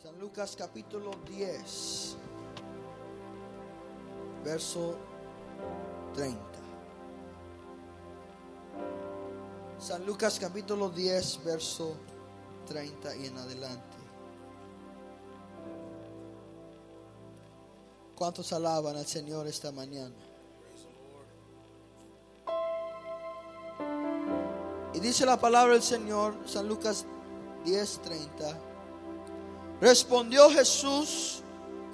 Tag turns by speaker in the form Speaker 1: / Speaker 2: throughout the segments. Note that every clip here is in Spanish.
Speaker 1: San Lucas capítulo 10, verso 30. San Lucas capítulo 10, verso 30 y en adelante. ¿Cuántos alaban al Señor esta mañana? Y dice la palabra del Señor, San Lucas 10, 30. Respondió Jesús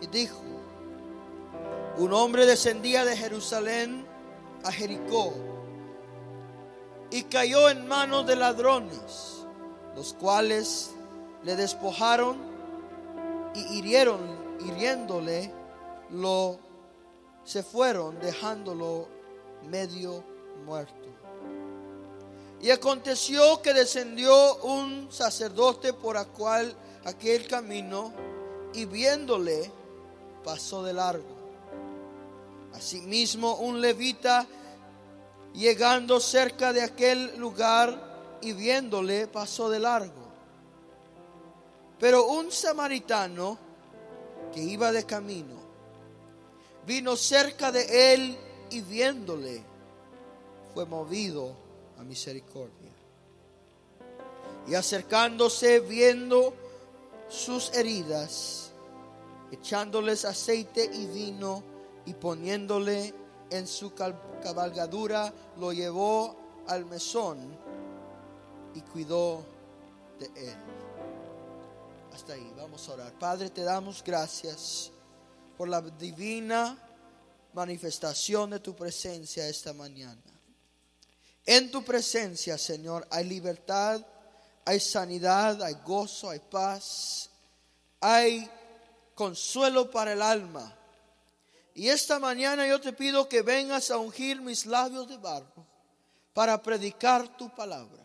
Speaker 1: y dijo, un hombre descendía de Jerusalén a Jericó y cayó en manos de ladrones, los cuales le despojaron y hirieron, hiriéndole, lo se fueron dejándolo medio muerto. Y aconteció que descendió un sacerdote por cual aquel camino y viéndole pasó de largo. Asimismo un levita llegando cerca de aquel lugar y viéndole pasó de largo. Pero un samaritano que iba de camino vino cerca de él y viéndole fue movido misericordia. Y acercándose viendo sus heridas, echándoles aceite y vino y poniéndole en su cabalgadura, lo llevó al mesón y cuidó de él. Hasta ahí, vamos a orar. Padre, te damos gracias por la divina manifestación de tu presencia esta mañana. En tu presencia, Señor, hay libertad hay sanidad, hay gozo, hay paz, hay consuelo para el alma. Y esta mañana yo te pido que vengas a ungir mis labios de barro para predicar tu palabra.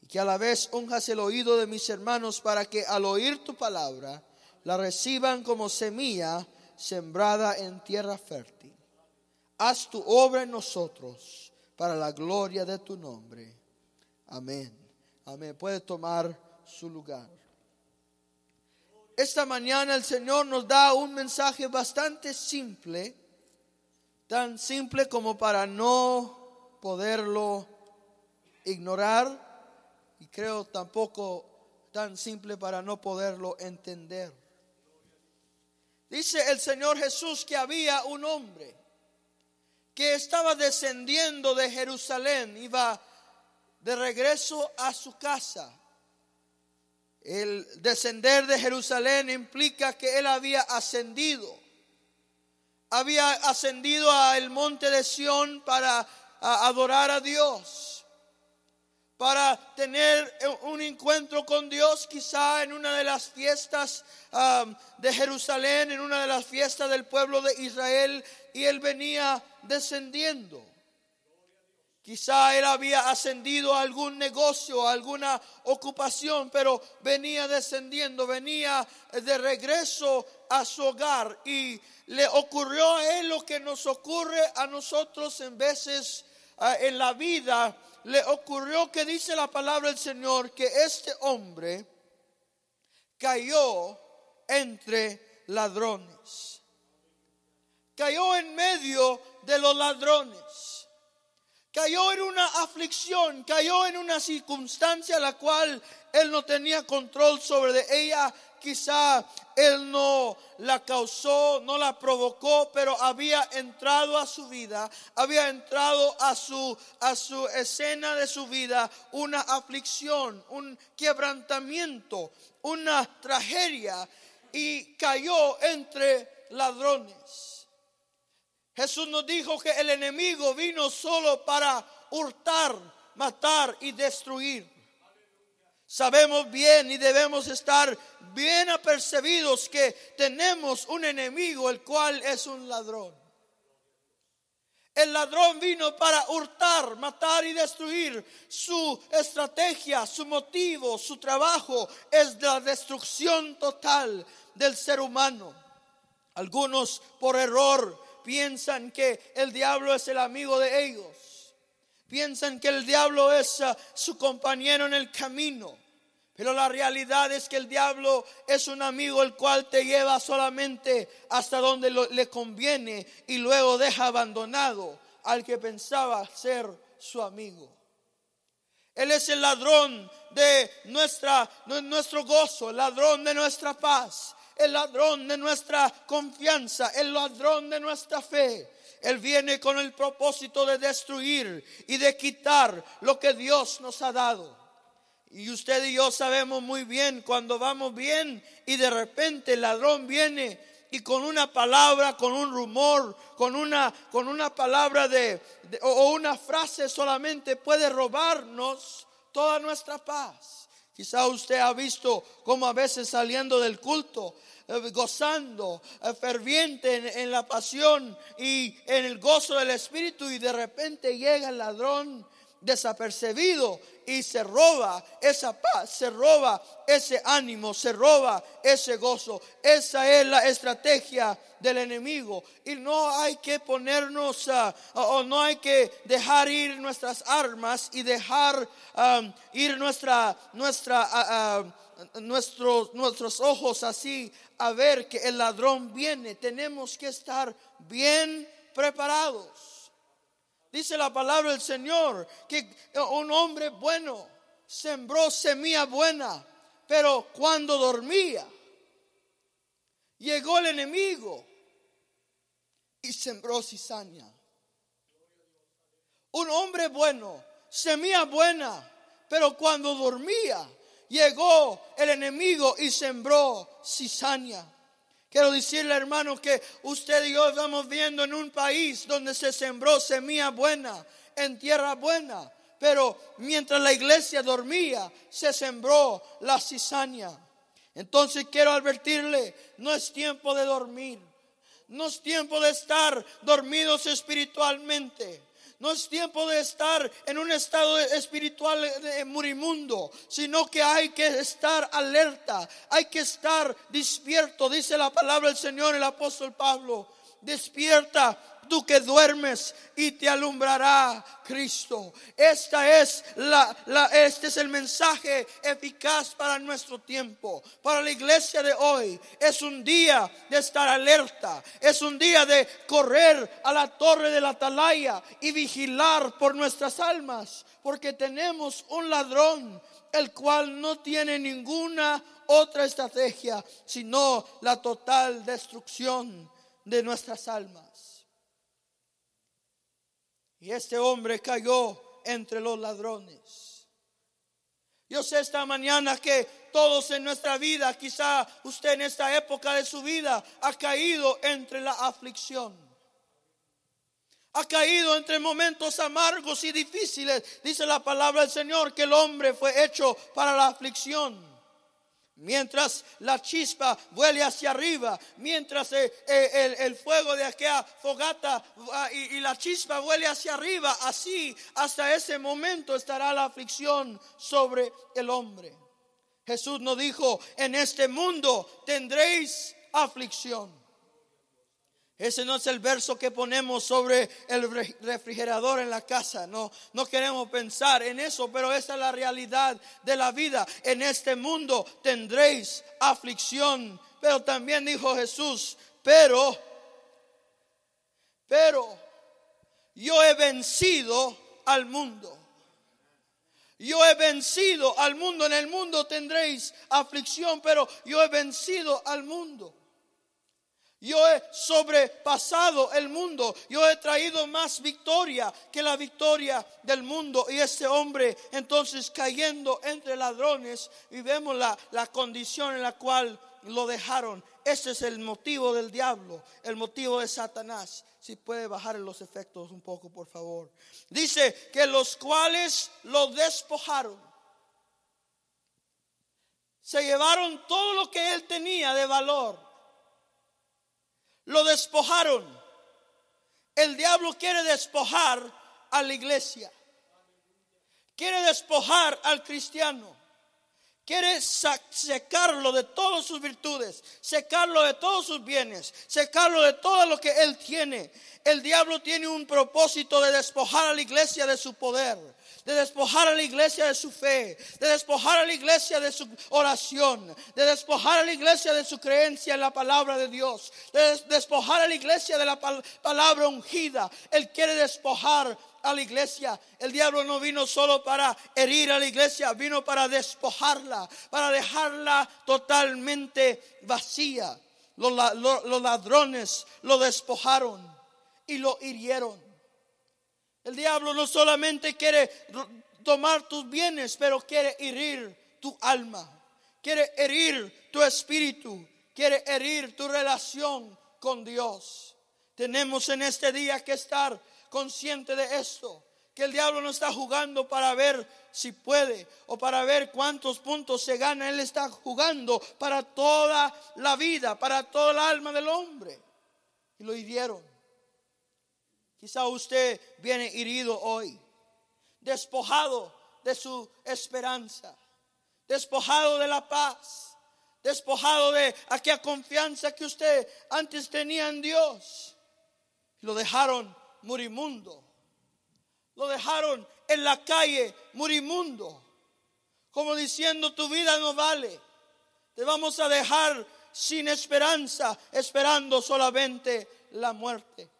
Speaker 1: Y que a la vez unjas el oído de mis hermanos para que al oír tu palabra la reciban como semilla sembrada en tierra fértil. Haz tu obra en nosotros para la gloria de tu nombre. Amén. Amén. Puede tomar su lugar. Esta mañana el Señor nos da un mensaje bastante simple, tan simple como para no poderlo ignorar y creo tampoco tan simple para no poderlo entender. Dice el Señor Jesús que había un hombre que estaba descendiendo de Jerusalén, iba de regreso a su casa. El descender de Jerusalén implica que él había ascendido. Había ascendido al monte de Sión para adorar a Dios. Para tener un encuentro con Dios, quizá en una de las fiestas de Jerusalén, en una de las fiestas del pueblo de Israel, y él venía descendiendo. Quizá él había ascendido a algún negocio, a alguna ocupación, pero venía descendiendo, venía de regreso a su hogar y le ocurrió a él lo que nos ocurre a nosotros en veces en la vida. Le ocurrió que dice la palabra del Señor que este hombre cayó entre ladrones. Cayó en medio de los ladrones cayó en una aflicción, cayó en una circunstancia la cual él no tenía control sobre ella. Quizá él no la causó, no la provocó, pero había entrado a su vida, había entrado a su a su escena de su vida una aflicción, un quebrantamiento, una tragedia y cayó entre ladrones. Jesús nos dijo que el enemigo vino solo para hurtar, matar y destruir. Sabemos bien y debemos estar bien apercibidos que tenemos un enemigo el cual es un ladrón. El ladrón vino para hurtar, matar y destruir. Su estrategia, su motivo, su trabajo es la destrucción total del ser humano. Algunos por error piensan que el diablo es el amigo de ellos. Piensan que el diablo es ah, su compañero en el camino. Pero la realidad es que el diablo es un amigo el cual te lleva solamente hasta donde le conviene y luego deja abandonado al que pensaba ser su amigo. Él es el ladrón de nuestro gozo, el ladrón de nuestra paz, el ladrón de nuestra confianza, el ladrón de nuestra fe. Él viene con el propósito de destruir y de quitar lo que Dios nos ha dado. Y usted y yo sabemos muy bien cuando vamos bien y de repente el ladrón viene y con una palabra, con un rumor, con una, con una palabra de, o una frase solamente puede robarnos toda nuestra paz. Quizá usted ha visto como a veces saliendo del culto, eh, gozando, eh, ferviente en, la pasión y en el gozo del Espíritu y de repente llega el ladrón desapercibido y se roba esa paz, se roba ese ánimo, se roba ese gozo. Esa es la estrategia del enemigo. Y no hay que ponernos, ah, o no hay que dejar ir nuestras armas y dejar ir nuestra, nuestra, ah, ah, nuestros, nuestros ojos así a ver que el ladrón viene. Tenemos que estar bien preparados. Dice la palabra del Señor que un hombre bueno sembró semilla buena, pero cuando dormía, llegó el enemigo y sembró cizaña. Un hombre bueno, semilla buena, pero cuando dormía, llegó el enemigo y sembró cizaña. Quiero decirle, hermano, que usted y yo estamos viendo en un país donde se sembró semilla buena, en tierra buena, pero mientras la iglesia dormía, se sembró la cizaña. Entonces quiero advertirle, no es tiempo de dormir, no es tiempo de estar dormidos espiritualmente. No es tiempo de estar en un estado espiritual murimundo, sino que hay que estar alerta, hay que estar despierto, dice la palabra del Señor, el apóstol Pablo. Despierta, tú que duermes y te alumbrará Cristo. Esta es la, este es el mensaje eficaz para nuestro tiempo, para la iglesia de hoy. Es un día de estar alerta, es un día de correr a la torre de la atalaya y vigilar por nuestras almas, porque tenemos un ladrón el cual no tiene ninguna otra estrategia sino la total destrucción de nuestras almas. Y este hombre cayó entre los ladrones. Yo sé esta mañana que todos en nuestra vida, quizá usted en esta época de su vida, ha caído entre la aflicción. Ha caído entre momentos amargos y difíciles. Dice la palabra del Señor que el hombre fue hecho para la aflicción. Mientras la chispa vuele hacia arriba, mientras eh, eh, el, fuego de aquella fogata y, la chispa vuele hacia arriba, así hasta ese momento estará la aflicción sobre el hombre. Jesús nos dijo, en este mundo tendréis aflicción. Ese no es el verso que ponemos sobre el refrigerador en la casa. No, no queremos pensar en eso, pero esa es la realidad de la vida. En este mundo tendréis aflicción. Pero también dijo Jesús, pero, pero yo he vencido al mundo. Yo he vencido al mundo. En el mundo tendréis aflicción, pero yo he vencido al mundo. Yo he sobrepasado el mundo. Yo he traído más victoria que la victoria del mundo. Y este hombre entonces cayendo entre ladrones y vemos la, la condición en la cual lo dejaron. Ese es el motivo del diablo, el motivo de Satanás. Si puede bajar los efectos un poco, por favor. Dice que los cuales lo despojaron. Se llevaron todo lo que él tenía de valor lo despojaron. El diablo quiere despojar a la iglesia. Quiere despojar al cristiano. Quiere secarlo de todas sus virtudes, secarlo de todos sus bienes, secarlo de todo lo que él tiene. El diablo tiene un propósito de despojar a la iglesia de su poder, de despojar a la iglesia de su fe, de despojar a la iglesia de su oración, de despojar a la iglesia de su creencia en la palabra de Dios, de despojar a la iglesia de la palabra ungida. Él quiere despojar a la iglesia. El diablo no vino solo para herir a la iglesia, vino para despojarla, para dejarla totalmente vacía. Los, ladrones lo despojaron y lo hirieron. El diablo no solamente quiere tomar tus bienes, pero quiere herir tu alma, quiere herir tu espíritu, quiere herir tu relación con Dios. Tenemos en este día que estar consciente de esto, que el diablo no está jugando para ver si puede o para ver cuántos puntos se gana. Él está jugando para toda la vida, para toda el alma del hombre. Y lo hirieron. Quizá usted viene herido hoy, despojado de su esperanza, despojado de la paz, despojado de aquella confianza que usted antes tenía en Dios. Lo dejaron murimundo. Lo dejaron en la calle murimundo. Como diciendo, tu vida no vale. Te vamos a dejar sin esperanza, esperando solamente la muerte.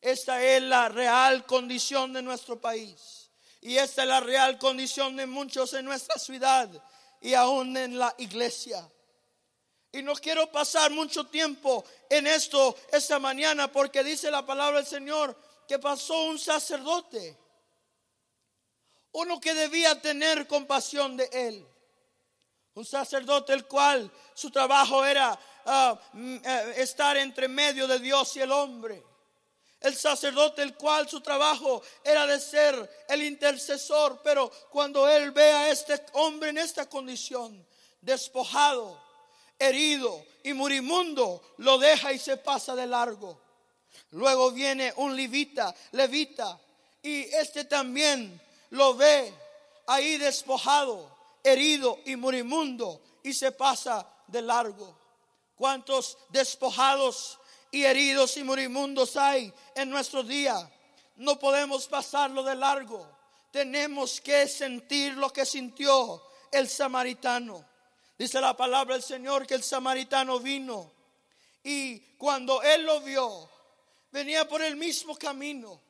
Speaker 1: Esta es la real condición de nuestro país. Y esta es la real condición de muchos en nuestra ciudad y aún en la iglesia. Y no quiero pasar mucho tiempo en esto esta mañana porque dice la palabra del Señor que pasó un sacerdote. Uno que debía tener compasión de él. Un sacerdote el cual su trabajo era ah, mm, eh, estar entre medio de Dios y el hombre. El sacerdote el cual su trabajo era de ser el intercesor. Pero cuando él ve a este hombre en esta condición, despojado, herido y morimundo, lo deja y se pasa de largo. Luego viene un levita, levita, y este también lo ve ahí despojado, herido y morimundo, y se pasa de largo. ¿Cuántos despojados y heridos y morimundos hay en nuestro día? No podemos pasarlo de largo. Tenemos que sentir lo que sintió el samaritano. Dice la palabra del Señor que el samaritano vino y cuando él lo vio, venía por el mismo camino.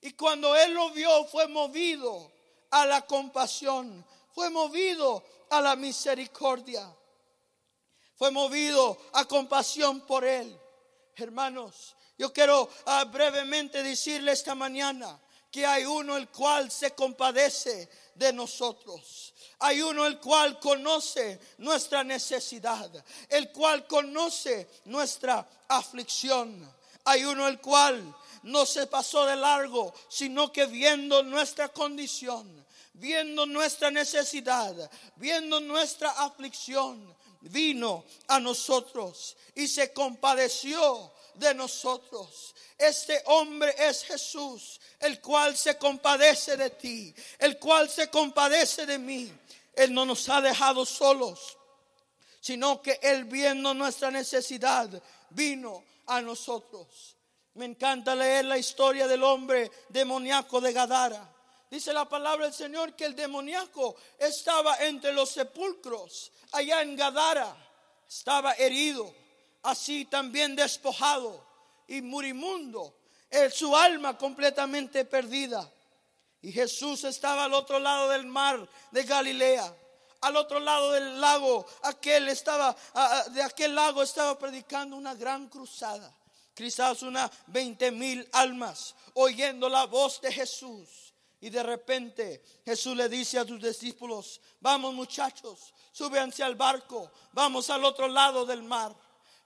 Speaker 1: Y cuando él lo vio, fue movido a la compasión, fue movido a la misericordia, fue movido a compasión por él. Hermanos, yo quiero ah, brevemente decirle esta mañana que hay uno el cual se compadece de nosotros. Hay uno el cual conoce nuestra necesidad, el cual conoce nuestra aflicción. Hay uno el cual no se pasó de largo, sino que viendo nuestra condición, viendo nuestra necesidad, viendo nuestra aflicción, vino a nosotros y se compadeció de nosotros. Este hombre es Jesús, el cual se compadece de ti, el cual se compadece de mí. Él no nos ha dejado solos, sino que Él viendo nuestra necesidad vino a nosotros. Me encanta leer la historia del hombre demoníaco de Gadara. Dice la palabra del Señor que el demoníaco estaba entre los sepulcros allá en Gadara. Estaba herido, así también despojado y murimundo, su alma completamente perdida. Y Jesús estaba al otro lado del mar de Galilea. Al otro lado del lago, aquel estaba, de aquel lago estaba predicando una gran cruzada. Quizás unas 20 mil almas oyendo la voz de Jesús. Y de repente Jesús le dice a sus discípulos, vamos muchachos, súbense al barco, vamos al otro lado del mar.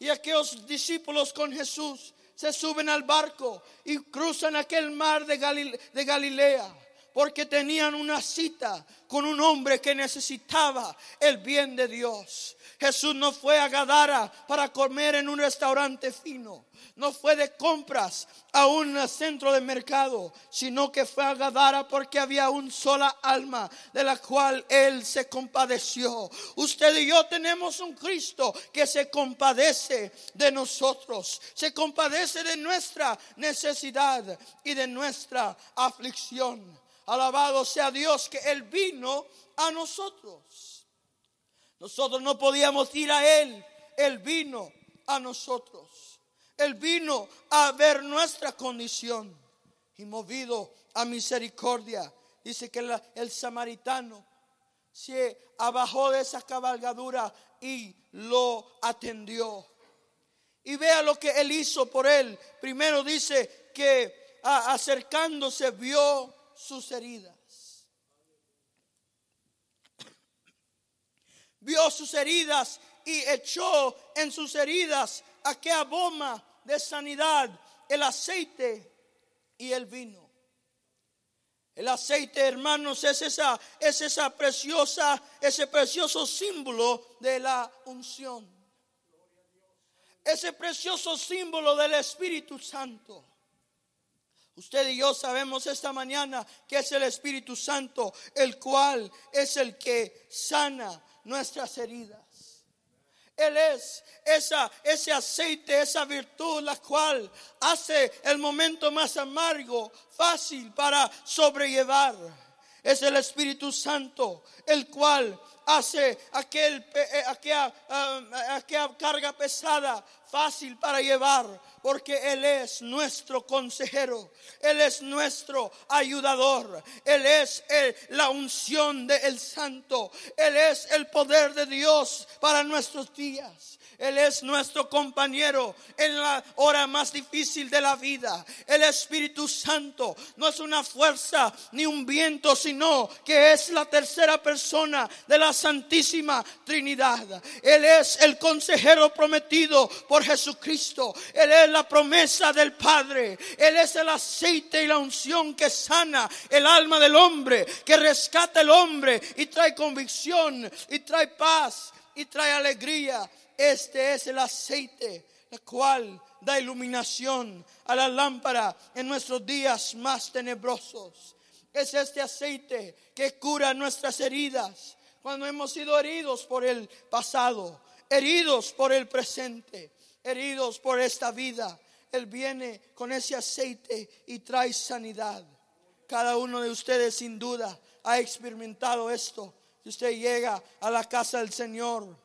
Speaker 1: Y aquellos discípulos con Jesús se suben al barco y cruzan aquel mar de, de Galilea porque tenían una cita con un hombre que necesitaba el bien de Dios. Jesús no fue a Gadara para comer en un restaurante fino. No fue de compras a un centro de mercado, sino que fue a Gadara porque había un sola alma de la cual Él se compadeció. Usted y yo tenemos un Cristo que se compadece de nosotros, se compadece de nuestra necesidad y de nuestra aflicción. Alabado sea Dios que Él vino a nosotros. Nosotros no podíamos ir a Él. Él vino a nosotros. Él vino a ver nuestra condición y movido a misericordia. Dice que el samaritano se abajó de esa cabalgadura y lo atendió. Y vea lo que él hizo por él. Primero dice que acercándose vio sus heridas. Vio sus heridas y echó en sus heridas aquella bomba de sanidad, el aceite y el vino. El aceite, hermanos, es esa, es esa preciosa, ese precioso símbolo de la unción. Ese precioso símbolo del Espíritu Santo. Usted y yo sabemos esta mañana que es el Espíritu Santo, el cual es el que sana, nuestras heridas. Él es esa, ese aceite, esa virtud, la cual hace el momento más amargo fácil para sobrellevar. Es el Espíritu Santo, el cual hace aquel, eh, aquella, ah, aquella carga pesada fácil para llevar porque Él es nuestro consejero, Él es nuestro ayudador, Él es la unción del Santo, Él es el poder de Dios para nuestros días. Él es nuestro compañero en la hora más difícil de la vida. El Espíritu Santo no es una fuerza ni un viento, sino que es la tercera persona de la Santísima Trinidad. Él es el consejero prometido por Jesucristo. Él es la promesa del Padre. Él es el aceite y la unción que sana el alma del hombre, que rescata el hombre y trae convicción y trae paz y trae alegría este es el aceite, el cual da iluminación a la lámpara en nuestros días más tenebrosos. Es este aceite que cura nuestras heridas cuando hemos sido heridos por el pasado, heridos por el presente, heridos por esta vida. Él viene con ese aceite y trae sanidad. Cada uno de ustedes sin duda ha experimentado esto. Si usted llega a la casa del Señor,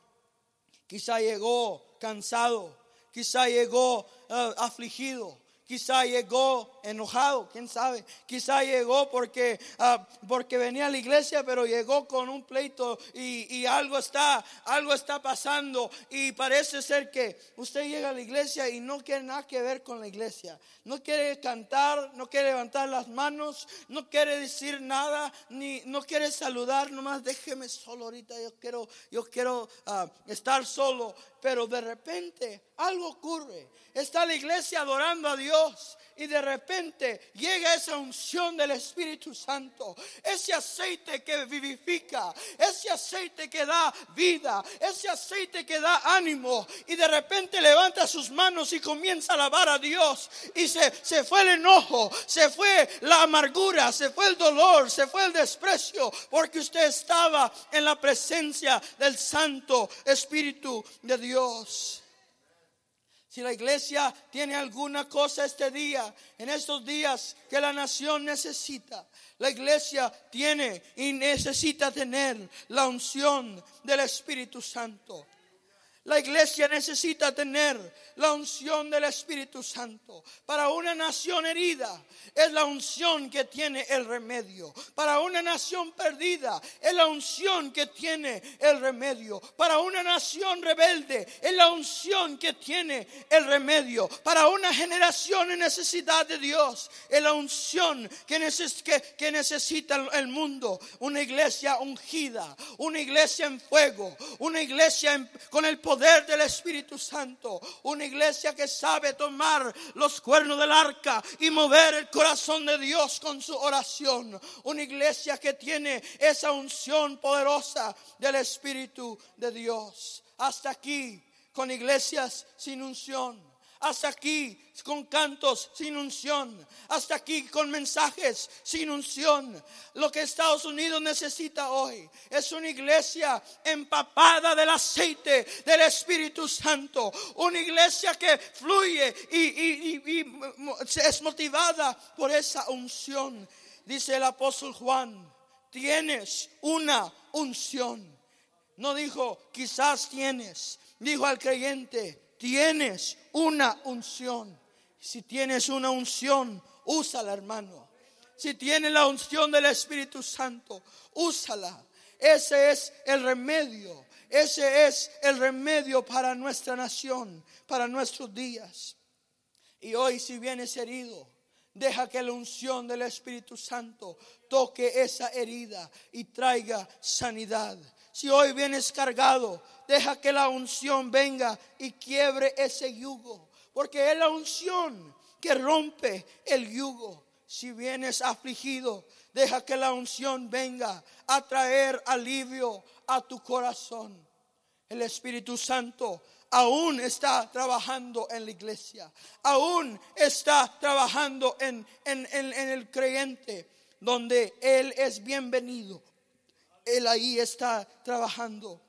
Speaker 1: Quizá llegó cansado, quizá llegó eh, afligido, quizá llegó enojado, quién sabe, quizá llegó porque, ah, porque venía a la iglesia, pero llegó con un pleito y, y, algo está, algo está pasando. Y parece ser que usted llega a la iglesia y no quiere nada que ver con la iglesia, no quiere cantar, no quiere levantar las manos, no quiere decir nada, ni no quiere saludar, nomás déjeme solo ahorita, yo quiero, yo quiero ah, estar solo, pero de repente algo ocurre, está la iglesia adorando a Dios y de repente llega esa unción del Espíritu Santo, ese aceite que vivifica, ese aceite que da vida, ese aceite que da ánimo y de repente levanta sus manos y comienza a alabar a Dios y se, se fue el enojo, se fue la amargura, se fue el dolor, se fue el desprecio, porque usted estaba en la presencia del Santo Espíritu de Dios. Si la iglesia tiene alguna cosa este día, en estos días que la nación necesita, la iglesia tiene y necesita tener la unción del Espíritu Santo. La iglesia necesita tener la unción del Espíritu Santo. Para una nación herida es la unción que tiene el remedio. Para una nación perdida es la unción que tiene el remedio. Para una nación rebelde es la unción que tiene el remedio. Para una generación en necesidad de Dios es la unción que, necesita el mundo. Una iglesia ungida, una iglesia en fuego, una iglesia con el poder del Espíritu Santo. Una iglesia que sabe tomar los cuernos del arca y mover el corazón de Dios con su oración. Una iglesia que tiene esa unción poderosa del Espíritu de Dios. Hasta aquí con iglesias sin unción. Hasta aquí con cantos sin unción. Hasta aquí con mensajes sin unción. Lo que Estados Unidos necesita hoy es una iglesia empapada del aceite del Espíritu Santo. Una iglesia que fluye y, es motivada por esa unción. Dice el apóstol Juan, tienes una unción. No dijo, quizás tienes. Dijo al creyente, tienes una unción. Si tienes una unción, úsala, hermano. Si tienes la unción del Espíritu Santo, úsala. Ese es el remedio. Ese es el remedio para nuestra nación, para nuestros días. Y hoy si vienes herido, deja que la unción del Espíritu Santo toque esa herida y traiga sanidad. Si hoy vienes cargado, deja que la unción venga y quiebre ese yugo. Porque es la unción que rompe el yugo. Si vienes afligido, deja que la unción venga a traer alivio a tu corazón. El Espíritu Santo aún está trabajando en la iglesia, aún está trabajando en, en, en el creyente, donde Él es bienvenido, él ahí está trabajando.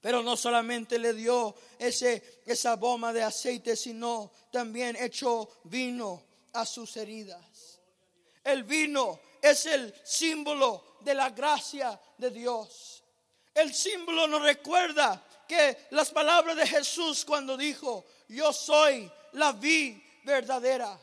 Speaker 1: Pero no solamente le dio ese, esa bomba de aceite, sino también echó vino a sus heridas. El vino es el símbolo de la gracia de Dios. El símbolo nos recuerda que las palabras de Jesús cuando dijo, yo soy la vid verdadera.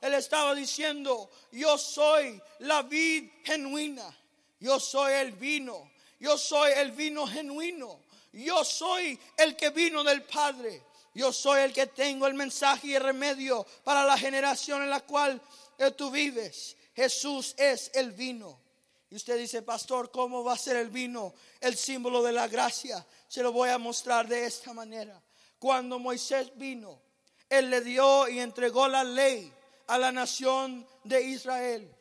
Speaker 1: Él estaba diciendo, yo soy la vid genuina. Yo soy el vino. Yo soy el vino genuino. Yo soy el que vino del Padre. Yo soy el que tengo el mensaje y el remedio para la generación en la cual eh, tú vives. Jesús es el vino. Y usted dice, pastor, ¿cómo va a ser el vino el símbolo de la gracia? Se lo voy a mostrar de esta manera. Cuando Moisés vino, él le dio y entregó la ley a la nación de Israel.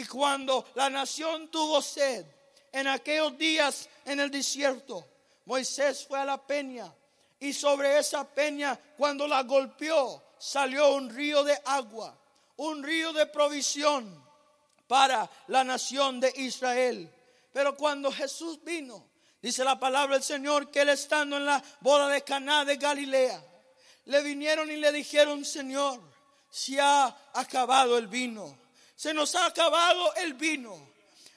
Speaker 1: Y cuando la nación tuvo sed, en aquellos días en el desierto, Moisés fue a la peña y sobre esa peña, cuando la golpeó, salió un río de agua, un río de provisión para la nación de Israel. Pero cuando Jesús vino, dice la palabra del Señor que él estando en la boda de Caná de Galilea, le vinieron y le dijeron, Señor, se ha acabado el vino se nos ha acabado el vino.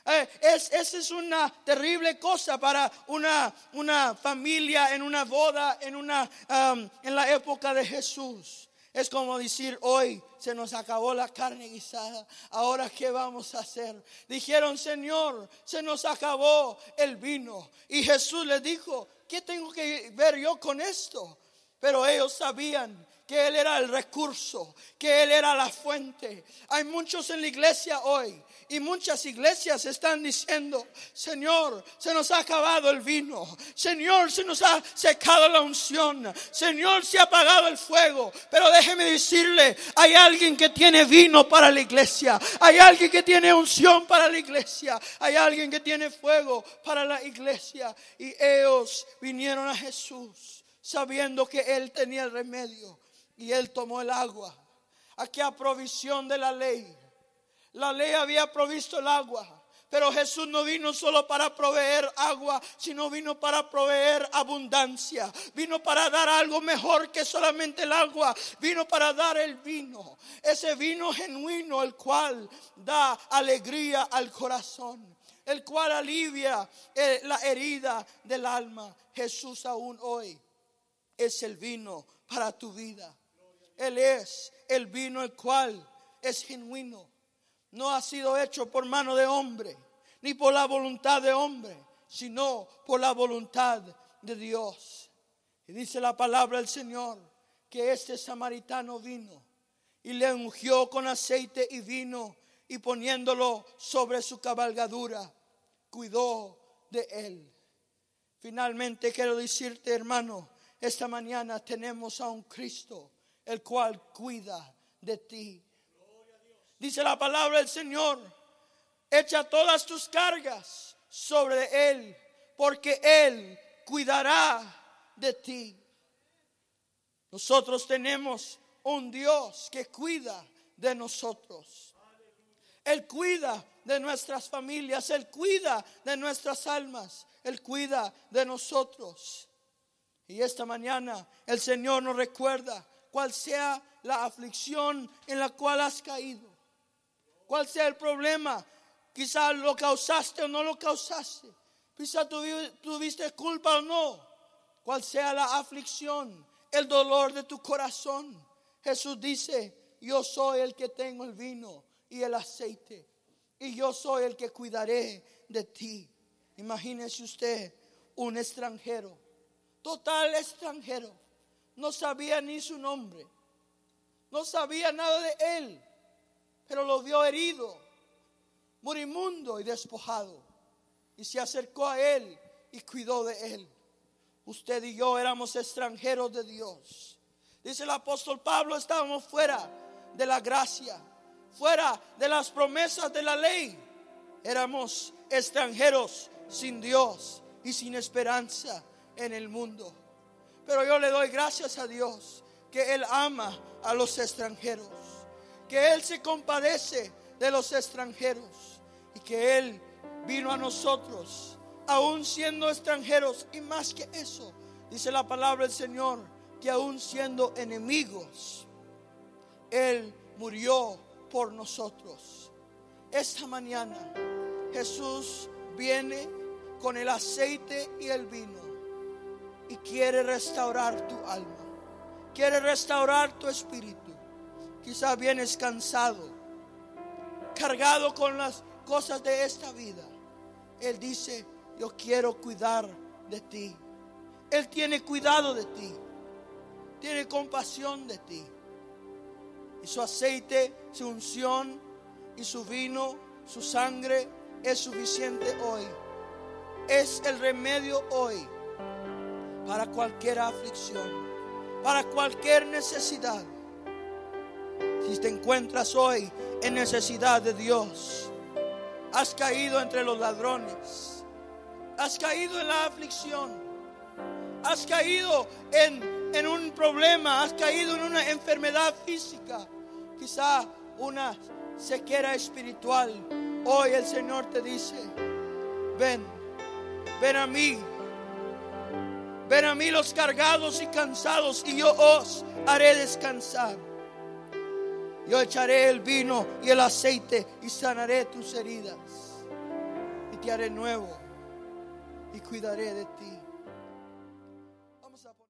Speaker 1: Eh, es, esa es una terrible cosa para una, una familia en una boda, en, una, um, en la época de Jesús. Es como decir, hoy se nos acabó la carne guisada, ahora qué vamos a hacer. Dijeron, Señor, se nos acabó el vino. Y Jesús les dijo, ¿qué tengo que ver yo con esto? Pero ellos sabían que Él era el recurso, que Él era la fuente. Hay muchos en la iglesia hoy y muchas iglesias están diciendo, Señor, se nos ha acabado el vino, Señor, se nos ha secado la unción, Señor, se ha apagado el fuego. Pero déjeme decirle, hay alguien que tiene vino para la iglesia, hay alguien que tiene unción para la iglesia, hay alguien que tiene fuego para la iglesia. Y ellos vinieron a Jesús sabiendo que Él tenía el remedio y él tomó el agua. Aquí a provisión de la ley. La ley había provisto el agua. Pero Jesús no vino solo para proveer agua, sino vino para proveer abundancia. Vino para dar algo mejor que solamente el agua. Vino para dar el vino. Ese vino genuino, el cual da alegría al corazón. El cual alivia eh, la herida del alma. Jesús aún hoy es el vino para tu vida. Él es el vino el cual es genuino. No ha sido hecho por mano de hombre, ni por la voluntad de hombre, sino por la voluntad de Dios. Y dice la palabra del Señor que este samaritano vino y le ungió con aceite y vino y poniéndolo sobre su cabalgadura, cuidó de él. Finalmente quiero decirte, hermano, esta mañana tenemos a un Cristo el cual cuida de ti. Dice la palabra del Señor, echa todas tus cargas sobre Él, porque Él cuidará de ti. Nosotros tenemos un Dios que cuida de nosotros. Él cuida de nuestras familias, Él cuida de nuestras almas, Él cuida de nosotros. Y esta mañana el Señor nos recuerda cuál sea la aflicción en la cual has caído, cuál sea el problema, quizá lo causaste o no lo causaste, quizá tuviste culpa o no, cuál sea la aflicción, el dolor de tu corazón. Jesús dice, yo soy el que tengo el vino y el aceite. Y yo soy el que cuidaré de ti. Imagínese usted un extranjero, total extranjero. No sabía ni su nombre. No sabía nada de él. Pero lo vio herido, morimundo y despojado. Y se acercó a él y cuidó de él. Usted y yo éramos extranjeros de Dios. Dice el apóstol Pablo, estábamos fuera de la gracia fuera de las promesas de la ley. Éramos extranjeros sin Dios y sin esperanza en el mundo. Pero yo le doy gracias a Dios que Él ama a los extranjeros, que Él se compadece de los extranjeros y que Él vino a nosotros, aún siendo extranjeros y más que eso, dice la palabra del Señor, que aún siendo enemigos, Él murió por nosotros. Esta mañana Jesús viene con el aceite y el vino y quiere restaurar tu alma, quiere restaurar tu espíritu. Quizás vienes cansado, cargado con las cosas de esta vida. Él dice, yo quiero cuidar de ti. Él tiene cuidado de ti, tiene compasión de ti y su aceite, su unción y su vino, su sangre es suficiente hoy. Es el remedio hoy para cualquier aflicción, para cualquier necesidad. Si te encuentras hoy en necesidad de Dios, has caído entre los ladrones, has caído en la aflicción, has caído en en un problema, has caído en una enfermedad física, quizá una sequera espiritual, hoy el Señor te dice, ven, ven a mí, ven a mí los cargados y cansados y yo os haré descansar. Yo echaré el vino y el aceite y sanaré tus heridas y te haré nuevo y cuidaré de ti.